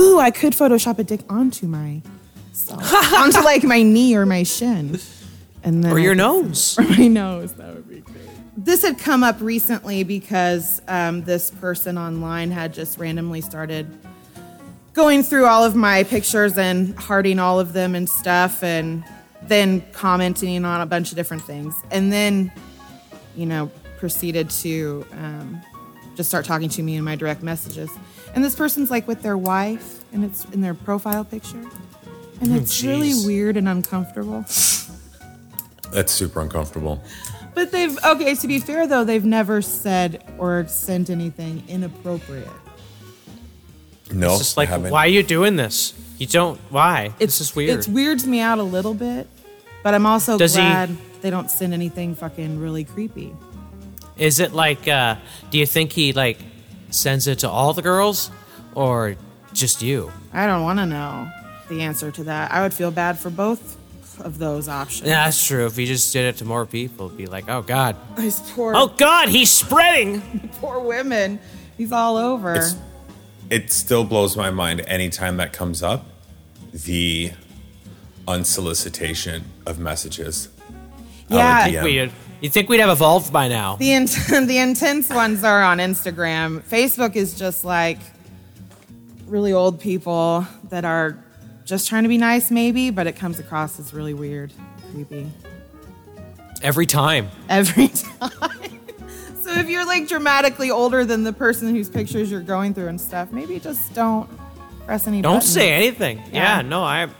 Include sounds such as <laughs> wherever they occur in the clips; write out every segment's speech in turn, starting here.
Ooh, I could Photoshop a dick onto my <laughs> onto like my knee or my shin. And then Or your nose. <laughs> Or my nose. That would be great. This had come up recently because um, this person online had just randomly started going through all of my pictures and hearting all of them and stuff and then commenting on a bunch of different things. And then, you know, proceeded to um, just start talking to me in my direct messages. And this person's like with their wife and it's in their profile picture. And Oh, it's really weird and uncomfortable. That's super uncomfortable. But they've okay. To be fair, though, they've never said or sent anything inappropriate. No, It's just like, haven't. why are you doing this? You don't. Why? It's just weird. It weirds me out a little bit, but I'm also Does he- glad they don't send anything fucking really creepy. Is it like? uh Do you think he like sends it to all the girls, or just you? I don't want to know the answer to that. I would feel bad for both of those options. Yeah, that's true. If he just did it to more people, it'd be like, oh god, These poor, oh god, he's spreading. <laughs> poor women. He's all over. It's- It still blows my mind anytime that comes up. The unsolicitation of messages. Yeah. Out of DM. Weird. You think we'd have evolved by now? The int- <laughs> the intense ones are on Instagram. Facebook is just like really old people that are just trying to be nice, maybe, but it comes across as really weird, creepy Every time. every <laughs> time. so if you're like dramatically older than the person whose pictures you're going through and stuff, maybe just don't press any. Don't buttons. say anything. Yeah, Yeah. no, I. <laughs>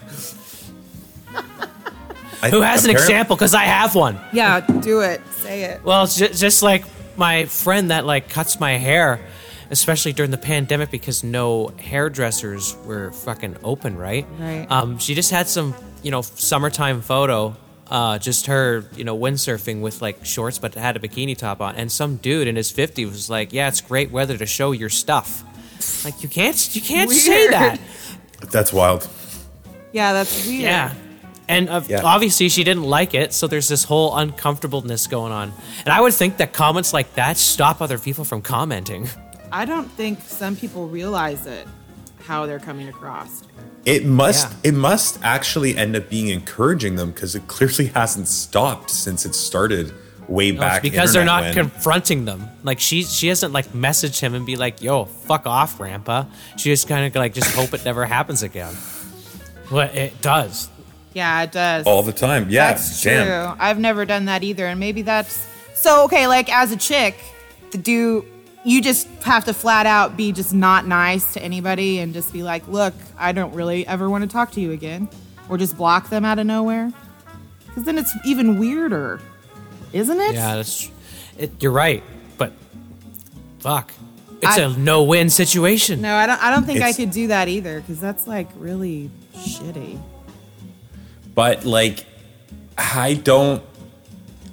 I- Who has an apparent- example? Because I have one. Yeah, do it. Say it. Well, it's just, just like my friend that like cuts my hair, especially during the pandemic because no hairdressers were fucking open, right? Right. Um, she just had some, you know, summertime photo, uh, just her, you know, windsurfing with like shorts, but had a bikini top on, and some dude in his 50s was like, "Yeah, it's great weather to show your stuff." Like you can't, you can't say Weird. that. That's wild. Yeah, that's weird. Yeah. And uh, Yeah. obviously, she didn't like it, so there's this whole uncomfortableness going on. And I would think that comments like that stop other people from commenting. I don't think some people realize it, how they're coming across. It must. Yeah. It must actually end up being encouraging them because it clearly <laughs> hasn't stopped since it started way No, back. because they're not when- confronting them. Like she, she hasn't like messaged him and be like, "Yo, fuck off, Rampa." She just kind of like just hope it never happens again. Well, it does. Yeah, it does. all the time. Yeah, That's damn. true. I've never done that either, and maybe that's so okay. Like as a chick, to do you just have to flat out be just not nice to anybody and just be like, look, I don't really ever want to talk to you again, or just block them out of nowhere, because then it's even weirder, isn't it? Yeah, that's. It, you're right, but fuck, it's I- a no-win situation. No, I don't. I don't think I could do that either, because that's like really shitty. But like, I don't.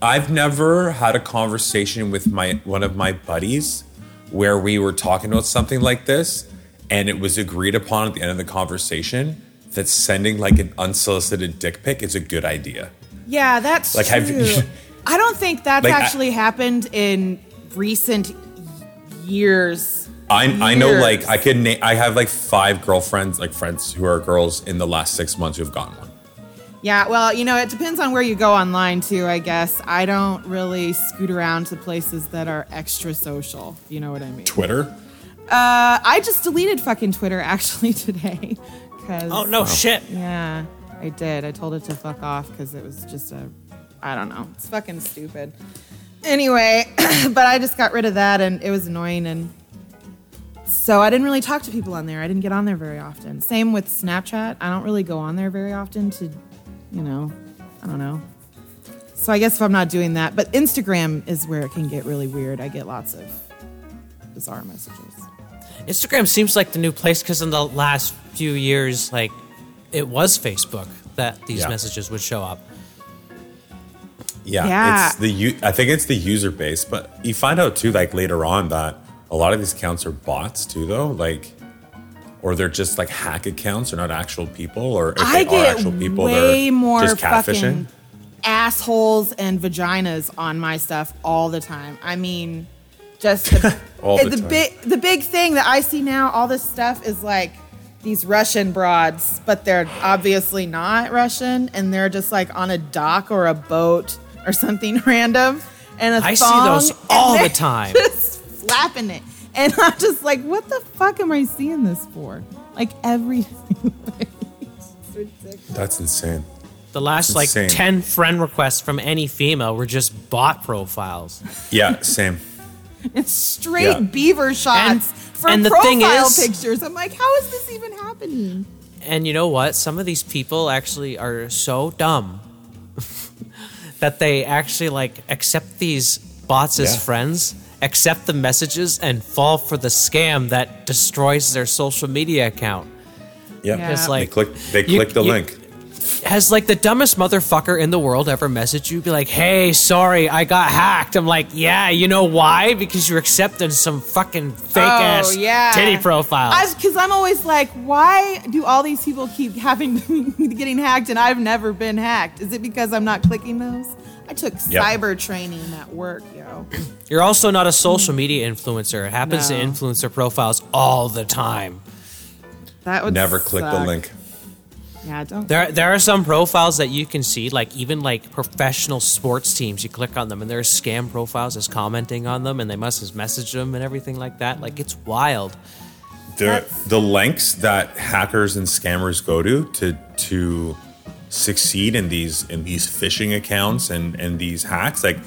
I've never had a conversation with my one of my buddies where we were talking about something like this, and it was agreed upon at the end of the conversation that sending like an unsolicited dick pic is a good idea. Yeah, that's Like, have true. you- <laughs> I don't think that's Like, I- actually happened in recent years. I I know like I could na- I have like five girlfriends like friends who are girls in the last six months who have gotten one. Yeah, well, you know, it depends on where you go online too, I guess. I don't really scoot around to places that are extra social. You know what I mean? Twitter. Uh, I just deleted fucking Twitter <laughs> actually today. Cause, Oh no, shit. Yeah, I did. I told it to fuck off because it was just a, I don't know. It's fucking stupid. Anyway, <clears throat> but I just got rid of that and it was annoying and so I didn't really talk to people on there. I didn't get on there very often. Same with Snapchat. I don't really go on there very often to, you know, I don't know. So I guess if I'm not doing that, but Instagram is where it can get really weird. I get lots of bizarre messages. Instagram seems like the new place because in the last few years, like it was Facebook that these Yeah. messages would show up. Yeah, Yeah. it's the I think it's the user base, but you find out too, like later on, that a lot of these accounts are bots too, though. Like, or they're just like hack accounts, or not actual people, or if I they are actual people, way they're more just catfishing. fucking assholes and vaginas on my stuff all the time. I mean, just the, <laughs> All the the time. big the big thing that I see now. All this stuff is like these Russian broads, but they're obviously not Russian, and they're just like on a dock or a boat or something <laughs> random. And a I see those all the they're time. <laughs> Just flapping it, and I'm just like, what the fuck am I seeing this for? Like every. <laughs> it's ridiculous. That's insane. The last like insane. 10 friend requests from any female were just bot profiles. Yeah, same. It's straight Yeah. beaver shots And- for and the profile thing is- pictures. I'm like, how is this even happening? And you know what? Some of these people actually are so dumb <laughs> that they actually like accept these bots as Yeah. friends, accept the messages, and fall for the scam that destroys their social media account. Yeah, Yeah. It's they like click. They you- click the you- link. Has like the dumbest motherfucker in the world ever messaged you? Be like, "Hey, sorry, I got hacked." I'm like, "Yeah, you know why? Because you're accepting some fucking fake ass oh, yeah. titty profile. Because I'm always like, why do all these people keep having <laughs> getting hacked and I've never been hacked? Is it because I'm not clicking those? I took Yep. cyber training at work, yo. <clears throat> You're also not a social media influencer. It happens No. to influencer profiles all the time. That would Never click the link. Yeah, don't. There, there are some profiles that you can see, like even like professional sports teams. You click on them, and there's scam profiles that's commenting on them, and they must have messaged them and everything like that. Like it's wild. The That's- the lengths that hackers and scammers go to to to succeed in these in these phishing accounts and and these hacks, like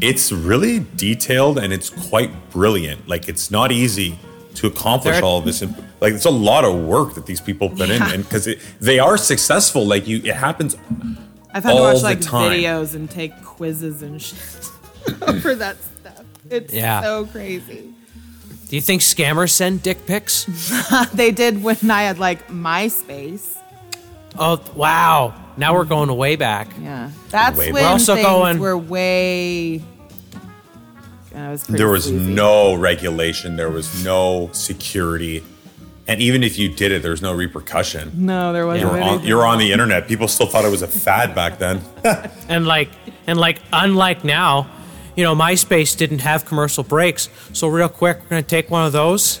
it's really detailed and it's quite brilliant. Like it's not easy to accomplish There- all of this. Like it's a lot of work that these people put in, and because they are successful. Like you, it happens. I've had to watch like time. videos and take quizzes and shit <laughs> for that stuff. It's Yeah. so crazy. Do you think scammers send dick pics? <laughs> They did when I had like MySpace. oh wow! Now we're going way back. Yeah, that's Way when back. We're also things going- were way. Yeah, it was pretty There was sleazy. no regulation. There was no security, and even if you did it, there was no repercussion. No, there wasn't. You were on, anything. you were on the internet. People still thought it was a fad back then. <laughs> And like, and like, unlike now, you know, MySpace didn't have commercial breaks. So real quick, we're gonna take one of those.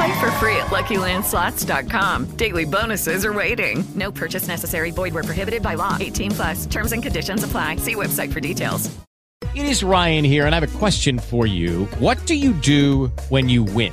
Play for free at LuckyLandSlots.com. Daily bonuses are waiting. No purchase necessary. Void where prohibited by law. 18 plus. Terms and conditions apply. See website for details. It is Ryan here, and I have a question for you. What do you do when you win?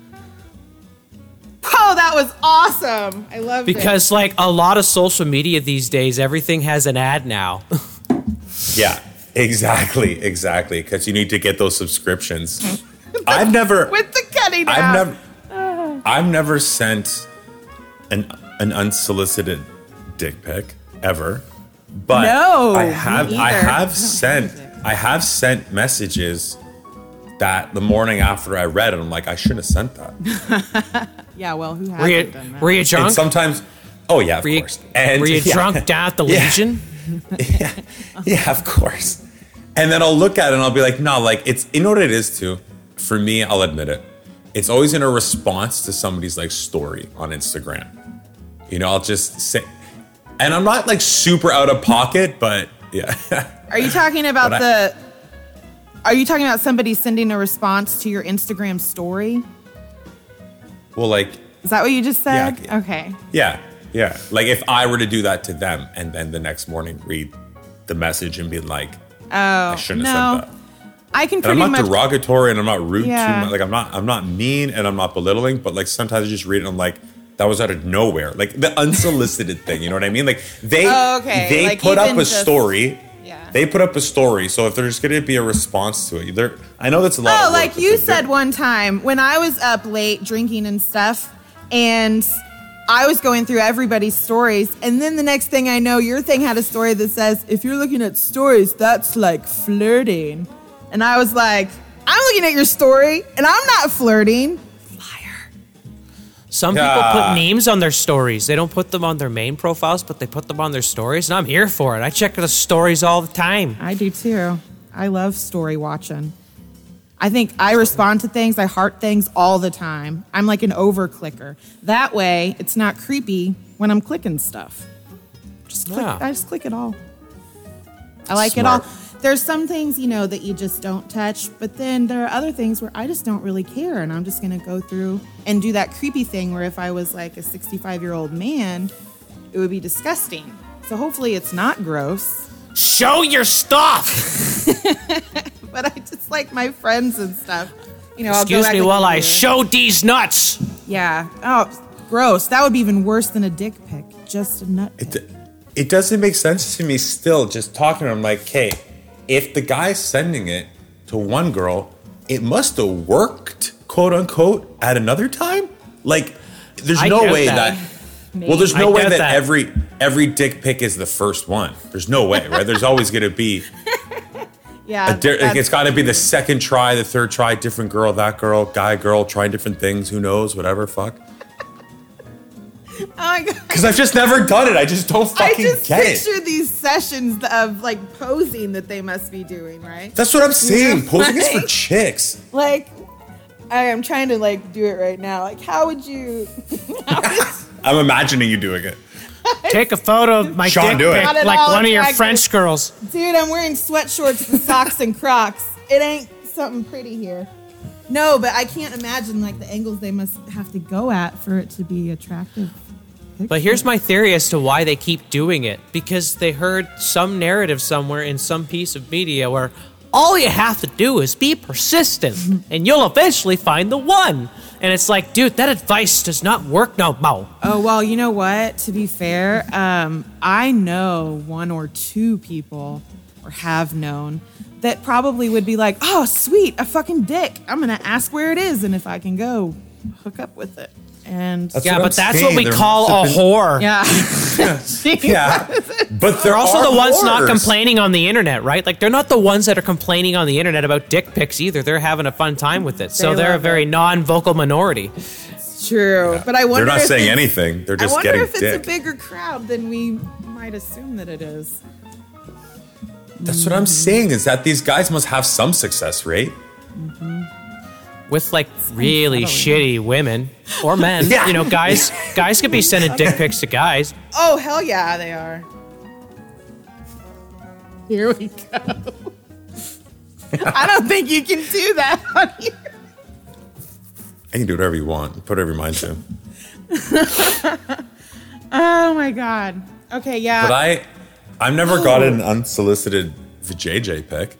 Oh, that was awesome! I love it. Because like a lot of social media these days, everything has an ad now. <laughs> yeah, exactly, exactly. Because you need to get those subscriptions. <laughs> I've never, <laughs> with the cutting I've out. never, I've never sent an an unsolicited dick pic ever. But No, I have, I have sent, I have sent messages that the morning after I read it, I'm like, I shouldn't have sent that. <laughs> Yeah, well, who Were you, done that? were you And drunk? sometimes, oh yeah, of were you, course. And were you <laughs> yeah. drunk down at the Yeah. Legion? <laughs> Yeah, yeah, of course. And then I'll look at it and I'll be like, no, like it's you know what it is too. For me, I'll admit it. It's always in a response to somebody's like story on Instagram. You know, I'll just say, and I'm not like super out of pocket, but yeah. Are you talking about But I- the? Are you talking about somebody sending a response to your Instagram story? well, like, Is that what you just Yeah, said? Okay. yeah, yeah. Like if I were to do that to them and then the next morning read the message and be like, Oh I shouldn't have no, said that. I can And I'm not much. derogatory and I'm not rude Yeah. too. Like I'm not I'm not mean and I'm not belittling, but like sometimes I just read it and I'm like, that was out of nowhere. Like the <laughs> unsolicited thing, you know what I mean? Like they Oh, okay. they Like, put up a just- story. Yeah. They put up a story. So if there's gonna be a response to it, there I know that's a lot Oh, like you said one time when I was up late drinking and stuff, and I was going through everybody's stories, and then the next thing I know, your thing had a story that says, "If you're looking at stories, that's like flirting," and I was like, "I'm looking at your story, and I'm not flirting." Some people Yeah. put names on their stories. They don't put them on their main profiles, but they put them on their stories, and I'm here for it. I check the stories all the time. I do too. I love story watching. I think I respond to things, I heart things all the time. I'm like an over clicker. That way, it's not creepy when I'm clicking stuff. Just click, Yeah. I just click it all. I like Smart. it all. There's some things, you know, that you just don't touch, but then there are other things where I just don't really care and I'm just going to go through and do that creepy thing where if I was like a 65 year old man, it would be disgusting. So hopefully it's not gross. Show your stuff. <laughs> but I just like my friends and stuff. You know, I'll go Excuse me while a I year. show these nuts. Yeah. Oh, gross. That would be even worse than a dick pic. Just a nut. it, it doesn't make sense to me still just talking to him like, hey, if the guy's sending it to one girl, it must have worked, quote unquote, at another time. Like, there's I no way that. that. Well, there's I no way that, that. every every dick pic is the first one. There's no way, right? There's always going to be <laughs> Yeah. di- like it's got to be the second try, the third try, different girl, that girl, guy, girl, trying different things. Who knows? Whatever. Fuck. Oh my god. Because I've just never done it. I just don't I fucking just get it. picture these sessions of like posing that they must be doing, right? That's what I'm saying. Yeah, Posing is for chicks. Like, I am trying to like do it right now. Like, how would you? <laughs> <laughs> I'm imagining you doing it. <laughs> Take a photo of my Sean, dick do it. pic like all one of your attractive. French girls. Dude, I'm wearing sweatshorts and socks and Crocs. It ain't something pretty here. No, but I can't imagine like the angles they must have to go at for it to be attractive. But here's my theory as to why they keep doing it. Because they heard some narrative somewhere in some piece of media where all you have to do is be persistent <laughs> and you'll eventually find the one. And it's like, dude, that advice does not work no more. Oh well, you know what? To be fair, um, I know one or two people, or have known, that probably would be like, "Oh, sweet, a fucking dick. I'm gonna ask where it is, and if I can go hook up with it." And That's yeah, but I'm that's saying. what we There call a have whore. yeah, <laughs> <laughs> Yeah. But They're also the ones not complaining on the internet, right? Like they're not the ones that are complaining on the internet about dick pics either. They're having a fun time with it. So They they're a very non-vocal minority. it's true. But I wonder They're not if saying anything. They're just I wonder if it's dick. a bigger crowd than we might assume that it is. That's what I'm saying. Is that these guys must have some success rate. Mm-hmm. with like really shitty women or men. <laughs> Yeah. You know, guys guys could be sending dick pics to guys. Oh hell yeah, they are. Here we go. I don't think you can do that on here. You can do whatever you want. Put whatever your mind to. <laughs> Oh my god. Okay, yeah. But I, I've never gotten an <gasps> unsolicited JJ pic.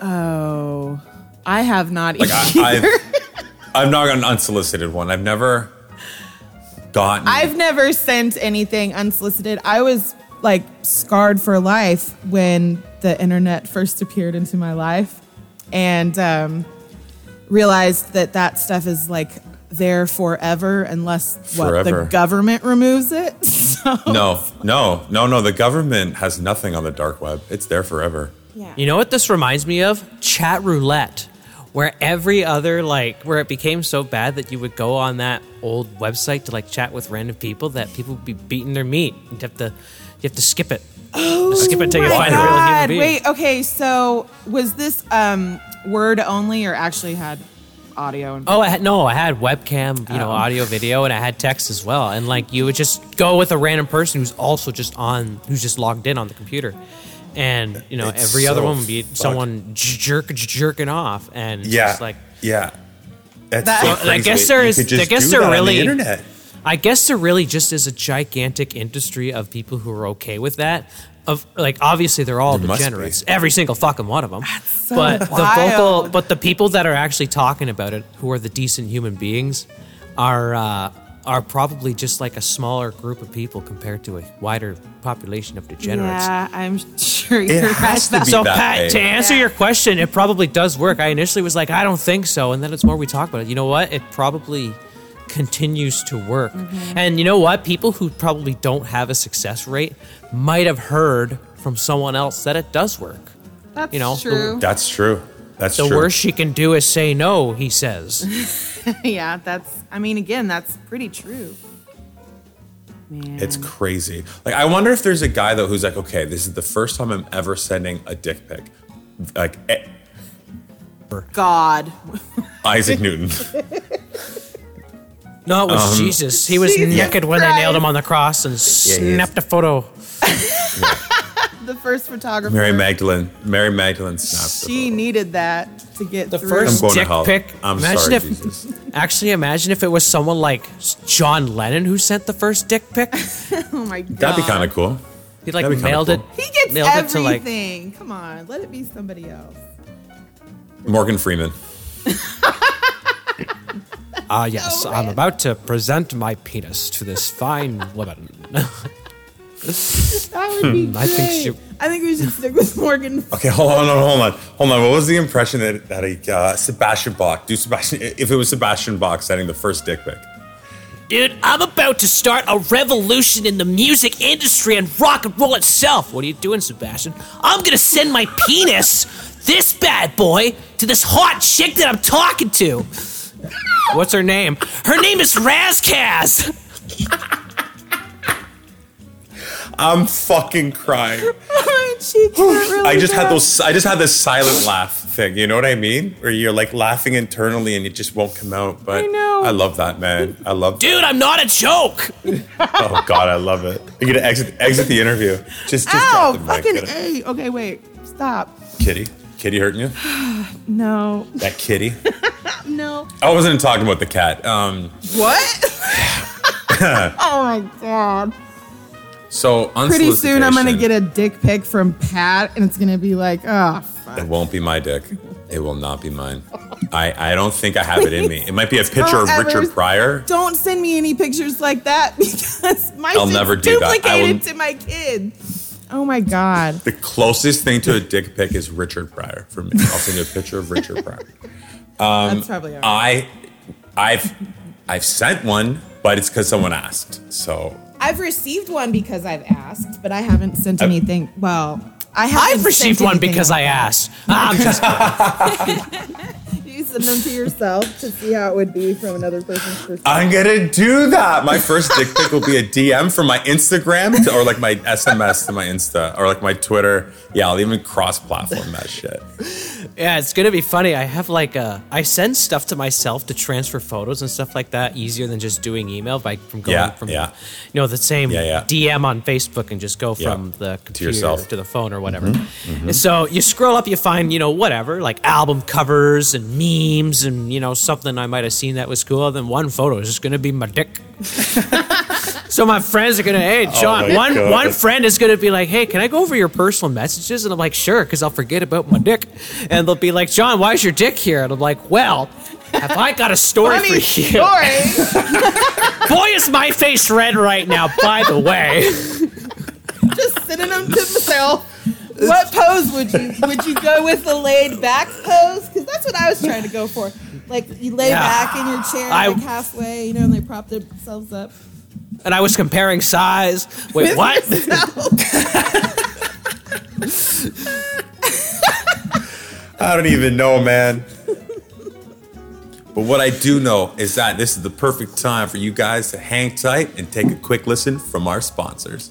oh, I have not Like either. I, I've, <laughs> I've not gotten an unsolicited one. I've never gotten. I've never sent anything unsolicited. I was like scarred for life when the internet first appeared into my life and um, realized that that stuff is like there forever unless what the government removes it. <laughs> So no, no, no, no. The government has nothing on the dark web. It's there forever. yeah. You know what this reminds me of? Chat roulette. where every other like where it became so bad that you would go on that old website to like chat with random people that people would be beating their meat. You have to you have to skip it. Oh, skip it till you my find a real human God. being. Wait, okay, so was this um word only or actually had audio and Oh, I had, no, I had webcam, you know, Oh. audio, video, and I had text as well. And like, you would just go with a random person who's also just on, who's just logged in on the computer, and you know, It's every other so one would be fucked. someone jerk jerking off, and it's Yeah. just like yeah. That's That- so I guess You there could is- just I guess there that on the really- internet. I guess there really just is a gigantic industry of people who are okay with that. Of like, obviously, they're all There degenerates. Every single fucking one of them. so but the vocal, but the people that are actually talking about it, who are the decent human beings, are uh, are probably just like a smaller group of people compared to a wider population of degenerates. Yeah, I'm sure you're right. So, Pat, to answer your question, it probably does work. I initially was like, I don't think so, and then it's more we talk about it. You know what? It probably continues to work. Mm-hmm. And you know what? People who probably don't have a success rate might have heard from someone else that it does work. That's you know, the- true. That's true. That's the true. worst she can do is say no, he says. <laughs> yeah, that's I mean again, that's pretty true. Man. It's crazy. Like, I wonder if there's a guy though who's like, okay, this is the first time I'm ever sending a dick pic. Like eh, God. Isaac Newton. <laughs> No, it was Um, Jesus. He was Jesus naked when they nailed him on the cross and he is. snapped a photo. <laughs> the first photographer. Mary Magdalene. Mary Magdalene snapped. She needed that to get The through. first I'm going to dick hell. pic. I'm imagine sorry, if, Jesus. <laughs> Actually, imagine if it was someone like John Lennon who sent the first dick pic. <laughs> oh my god. That'd be kind of cool. He like That'd be kinda mailed cool. it. He gets nailed it to like everything. Come on, let it be somebody else. Morgan Freeman. Ah, yes, I'm about to present my penis to this fine <laughs> woman. That would be Hmm, great. I think she- I think we should stick with Morgan. Okay, hold on, hold on, hold on. What was the impression that that a uh, Sebastian Bach do? Sebastian, if it was Sebastian Bach sending the first dick pic. Dude, I'm about to start a revolution in the music industry and rock and roll itself. What are you doing, Sebastian? I'm gonna send my penis, this bad boy, to this hot chick that I'm talking to. What's her name? Her name is Razkaz. I'm fucking crying. <laughs> she can't really I just had those. I just had this silent laugh thing. You know what I mean? Where you're like laughing internally and it just won't come out. But I know. I love that man. I love. Dude, I'm not a joke. <laughs> Oh God, I love it. You're gonna exit exit the interview. Just just Ow! drop the mic. Fucking A. Okay, wait. Stop. Kitty. Kitty hurting you? <sighs> No. That kitty? <laughs> No. I wasn't talking about the cat. Um, What? <sighs> <laughs> oh my god. so Pretty soon I'm gonna get a dick pic from Pat and it's gonna be like, oh fuck. It won't be my dick. It will not be mine. I, I don't think I have it in me. It might be a picture Don't of ever- Richard Pryor. Don't send me any pictures like that <laughs> because my I'll never do that. I duplicated will- to my kid. Oh my god. The closest thing to a dick pic is Richard Pryor for me. I'll send you a picture of Richard Pryor. Um, That's probably all right. I, I've, I've sent one, but it's because someone asked. So I've received one because I've asked, but I haven't sent I've- anything. Well, I haven't I've received sent one because I asked. I'm just You <laughs> <laughs> <laughs> send them to yourself to see how it would be from another person's perspective. I'm gonna do that. My first dick pic will be a DM from my Instagram to, or like my SMS to my Insta or like my Twitter. Yeah, I'll even cross-platform that shit. Yeah, it's gonna be funny. I have like a I send stuff to myself to transfer photos and stuff like that easier than just doing email by from going Yeah, from yeah. you know the same Yeah, yeah. DM on Facebook and just go Yeah, from the to computer yourself. to the phone or whatever. Mhm, And so you scroll up, you find you know whatever like album covers and memes and you know something I might have seen that was cool. Then one photo is just gonna be my dick. <laughs> So my friends are gonna, hey oh John, Oh my one God. one friend is gonna be like, hey, can I go over your personal messages? And I'm like, sure, because I'll forget about my dick. And they'll be like, John, why is your dick here? And I'm like, well, have I got a story Funny for you? story. <laughs> Boy, is my face red right now. By the way, Just sending them to myself. What pose would you would you go with the laid back pose? Because that's what I was trying to go for. Like you lay Yeah. back in your chair I- like halfway, you know, and they prop themselves up. and I was comparing size. Wait, what? <laughs> I don't even know, man. But what I do know is that this is the perfect time for you guys to hang tight and take a quick listen from our sponsors.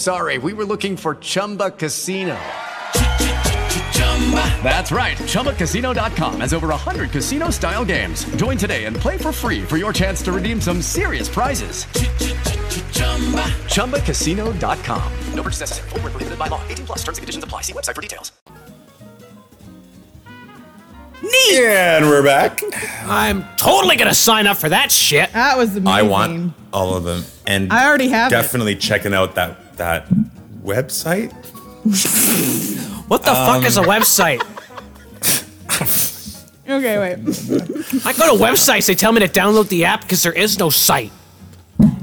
sorry, we were looking for Chumba Casino. That's right. ChumbaCasino.com has over 100 casino style games. Join today and play for free for your chance to redeem some serious prizes. ChumbaCasino.com. No purchase necessary. Void were prohibited by law. 18 plus terms and conditions apply. See website for details. Neat. And we're back. I'm totally gonna sign up for that shit. That was amazing. I want all of them, and I already have it. definitely checking out that that website. What the fuck is a Um, website? <laughs> Okay, wait. I go to websites, they tell me to download the app because there is no site.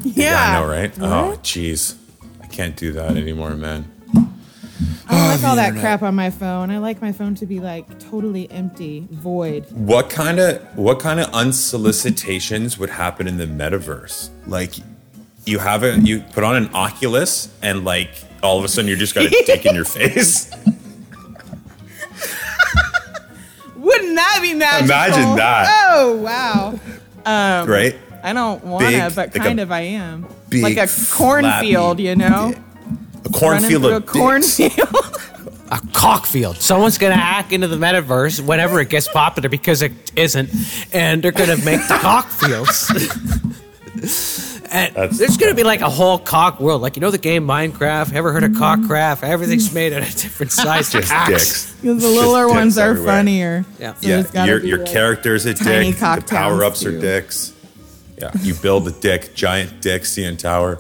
Yeah. I know, right? Oh, jeez, I can't do that anymore, man. I don't like all that internet. crap on my phone. I like my phone to be like totally empty, void. What kind of what kind of unsolicitations would happen in the metaverse? Like, you have a you put on an Oculus, and like all of a sudden you just got a dick in your <laughs> face. Wouldn't that be magical? Imagine that. Oh wow. Um, Right? I don't wanna, Big- but like a kind of I am. big, like a cornfield, flappy you know. A cornfield Running of a cornfield. <laughs> A cockfield. Someone's gonna hack into the metaverse whenever it gets popular because it isn't, and they're gonna make the cockfields. <laughs> and there's gonna be like a whole cock world, like you know the game Minecraft. Ever heard of cockcraft? Everything's made out of different sized <laughs> Just cocks. dicks. Because the littler Just ones are everywhere. funnier. Yeah. So yeah, your your like, character's a tiny dick. The cock power ups are dicks. Yeah, you build a dick, giant dick, CN Tower.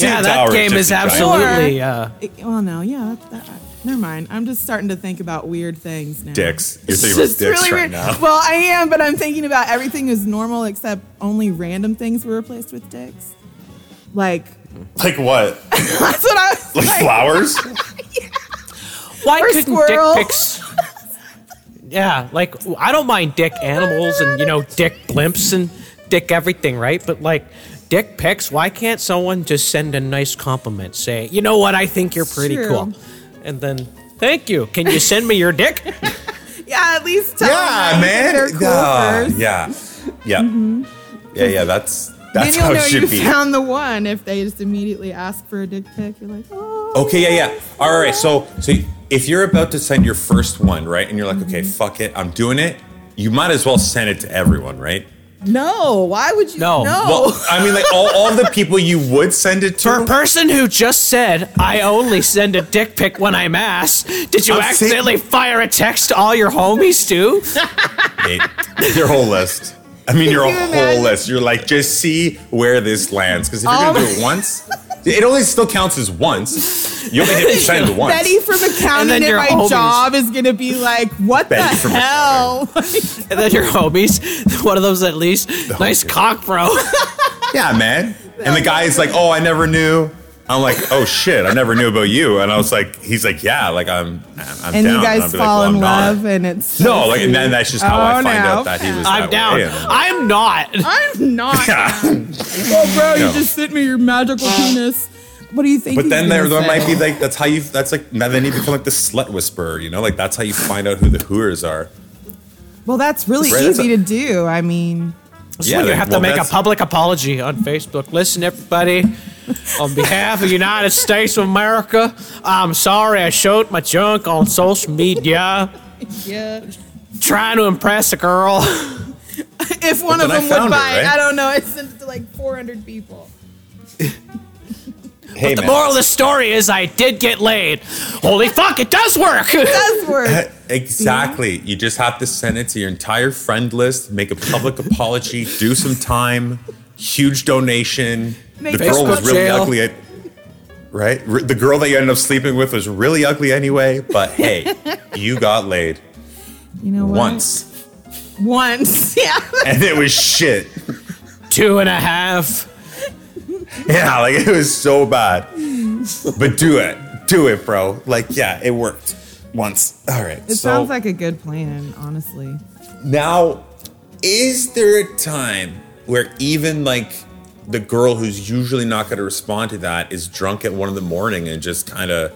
Yeah, that Tower game just is absolutely. Uh, It- well, no, yeah. That, that, never mind. I'm just starting to think about weird things now. dicks. You're thinking about dicks really right weird. now. Well, I am, but I'm thinking about everything is normal except only random things were replaced with dicks. Like Like what? <laughs> that's what I was Like like. flowers? <laughs> why Or couldn't squirrels. dick pics? Yeah, like I don't mind dick <laughs> animals and you know dick blimps and dick everything, right? But like dick pics, why can't someone just send a nice compliment? Say, you know what, I think you're pretty True. cool, and then thank you. Can you send me your dick? <laughs> Yeah, at least tell Yeah, them man. They're cool yeah, first. yeah, yeah, yeah, yeah. That's that's then you'll how know it you be. found the one if they just immediately ask for a dick pic. You're like, oh. Okay, yeah, yeah. All right, so so if you're about to send your first one, right, and you're like, okay, Mm-hmm. fuck it, I'm doing it. You might as well send it to everyone, right? No, why would you? No. no. Well, I mean, like all, all the people you would send it to. For a person who just said, I only send a dick pic when I'm ass, did you I'm saying- accidentally fire a text to all your homies too? Nate, your whole list. I mean, your you whole imagine? list. You're like, just see where this lands. Because if you're All gonna do it oh. once, it only still counts as once. You only hit send once. Betty from And accounting then at your my homies. job is gonna be like, "What Betty the from hell?" <laughs> and then your homies, one of those at least, nice cock, bro. <laughs> Yeah, man. And the guy is like, "Oh, I never knew." I'm like, "Oh shit, I never knew about you." And I was like, "He's like, yeah, like I'm, I'm and down." you guys I'll be like, fall "Well, in I'm not." love, and it's No, so like, and then that's just how I Oh, find no. out that he was. I'm that down. Way. I'm like, I'm not. I'm not. <laughs> Yeah. Oh, bro, you just sent me your magical penis. What do you think? But he's then there, there might be like that's how you. That's like now then you become like the slut whisperer. You know, like that's how you find out who the hooers are. Well, that's really Right, that's easy a- to do. I mean, This is Yeah, when you have well, to make a public apology on Facebook. Listen, everybody, on behalf of the United States of America, I'm sorry I showed my junk on social media, <laughs> yeah. trying to impress a girl. if one But of then I them would buy, it, right? I don't know. I sent it to like 400 people. <laughs> Hey, but the man. moral of the story is I did get laid. Holy fuck, it does work! It does work. <laughs> Exactly. You just have to send it to your entire friend list, make a public <laughs> apology, do some time, huge donation. Make the girl was really jail. ugly. At, right? R- The girl that you ended up sleeping with was really ugly anyway, but hey, <laughs> you got laid You know what? once. Once, yeah. And it was shit. Two and a half. <laughs> Yeah, like it was so bad. But do it. Do it, bro. Like, yeah, it worked once. All right. It so sounds like a good plan, honestly. Now, is there a time where even like the girl who's usually not going to respond to that is drunk at one in the morning and just kind of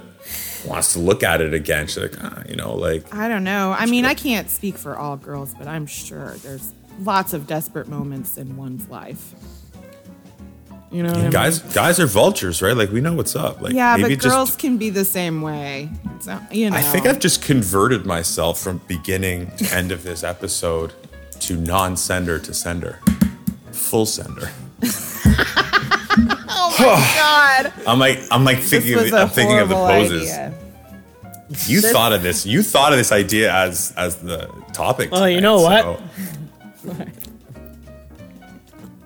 wants to look at it again? She's like, ah, you know, like, I don't know. I mean, I can't speak for all girls, but I'm sure there's lots of desperate moments in one's life. You know, what I mean? guys, guys are vultures, right? Like, we know what's up. Like, yeah, but maybe girls just. can be the same way. So you know, I think I've just converted myself from beginning to <laughs> end of this episode to non-sender to sender, full sender. <laughs> oh my <sighs> god, I'm like, I'm like thinking, this was of, a I'm thinking of the poses. idea. You This- thought of this. You thought of this idea as as the topic. Well, you know what? so- <laughs>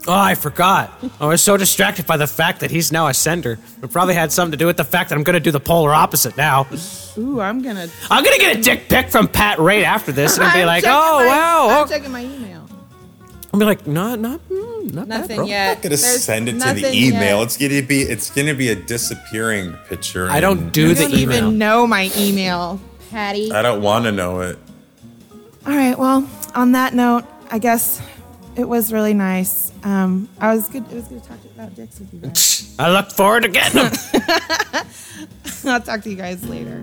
Oh, I forgot. I was so distracted by the fact that he's now a sender. It probably had something to do with the fact that I'm going to do the polar opposite now. Ooh, I'm gonna. I'm going to get a dick pic from Pat right after this, and <laughs> I'll be I'm like, checking "Oh my- wow." I'm checking my email. I'll be like, "Not, not, mm, not bad, Nothing bro." yet. I'm not gonna There's send it to the nothing email. yet. It's gonna be it's gonna be a disappearing picture. I don't and do You the don't email. even know my email, Patty. I don't want to know it. All right. Well, on that note, I guess it was really nice. Um, I was good. It was good to talk about dicks with you guys. <laughs> I look forward to getting them. <laughs> I'll talk to you guys later.